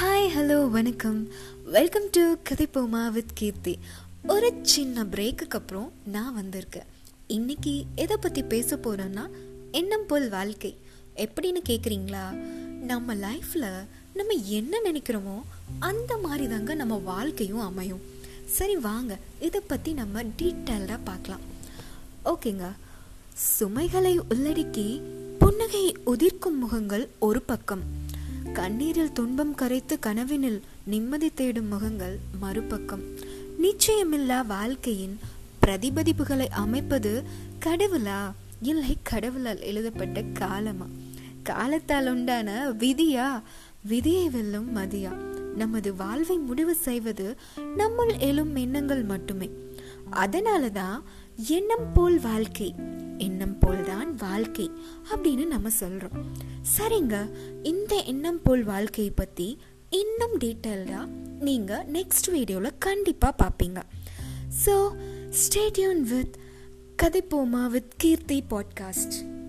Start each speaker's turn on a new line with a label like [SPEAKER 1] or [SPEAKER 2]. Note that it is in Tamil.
[SPEAKER 1] ஹாய் ஹலோ வணக்கம். Welcome to Kathaippoma with Keerthi. ஒரு சின்ன பிரேக்குக்கு அப்புறம் நான் வந்திருக்கேன். இன்னைக்கு எதை பற்றி பேச போகிறோன்னா எண்ணம் போல் வாழ்க்கை. எப்படின்னு கேட்குறீங்களா நம்ம லைஃப்பில் நம்ம என்ன நினைக்கிறோமோ அந்த மாதிரி தாங்க நம்ம வாழ்க்கையும் அமையும். சரி வாங்க. இதை பற்றி நம்ம டீட்டெயில்டாக பார்க்கலாம். ஓகேங்க. சுமைகளை உள்ளடக்கி புன்னகை உதிர்க்கும் முகங்கள் ஒரு பக்கம். கண்ணீரில் துன்பம் கரைத்து கனவினில் நிம்மதி தேடும் முகங்கள் மறுபக்கம். நிச்சயமில்லா வாழ்க்கையின் பிரதிபதிப்புகளை அமைப்பது கடவுளா? இல்லை கடவுளால் எழுதப்பட்ட காலமா? காலத்தால் உண்டான விதியா? விதியை வெல்லும் மதியா? நமது வாழ்வை முடிவு செய்வது நம்முள் எழும் எண்ணங்கள் மட்டுமே. அதனாலதான் எண்ணம் போல் வாழ்க்கை எண்ணம் போல்தான் வாழ்க்கை அப்படின்னு நம்ம சொல்றோம். சரிங்க இந்த எண்ணம் போல் வாழ்க்கையை பத்தி இன்னும் டீட்டெயில்டா நீங்க நெக்ஸ்ட் வீடியோல கண்டிப்பா பார்ப்பீங்க so stay tuned with Kathaippoma with Keerthi podcast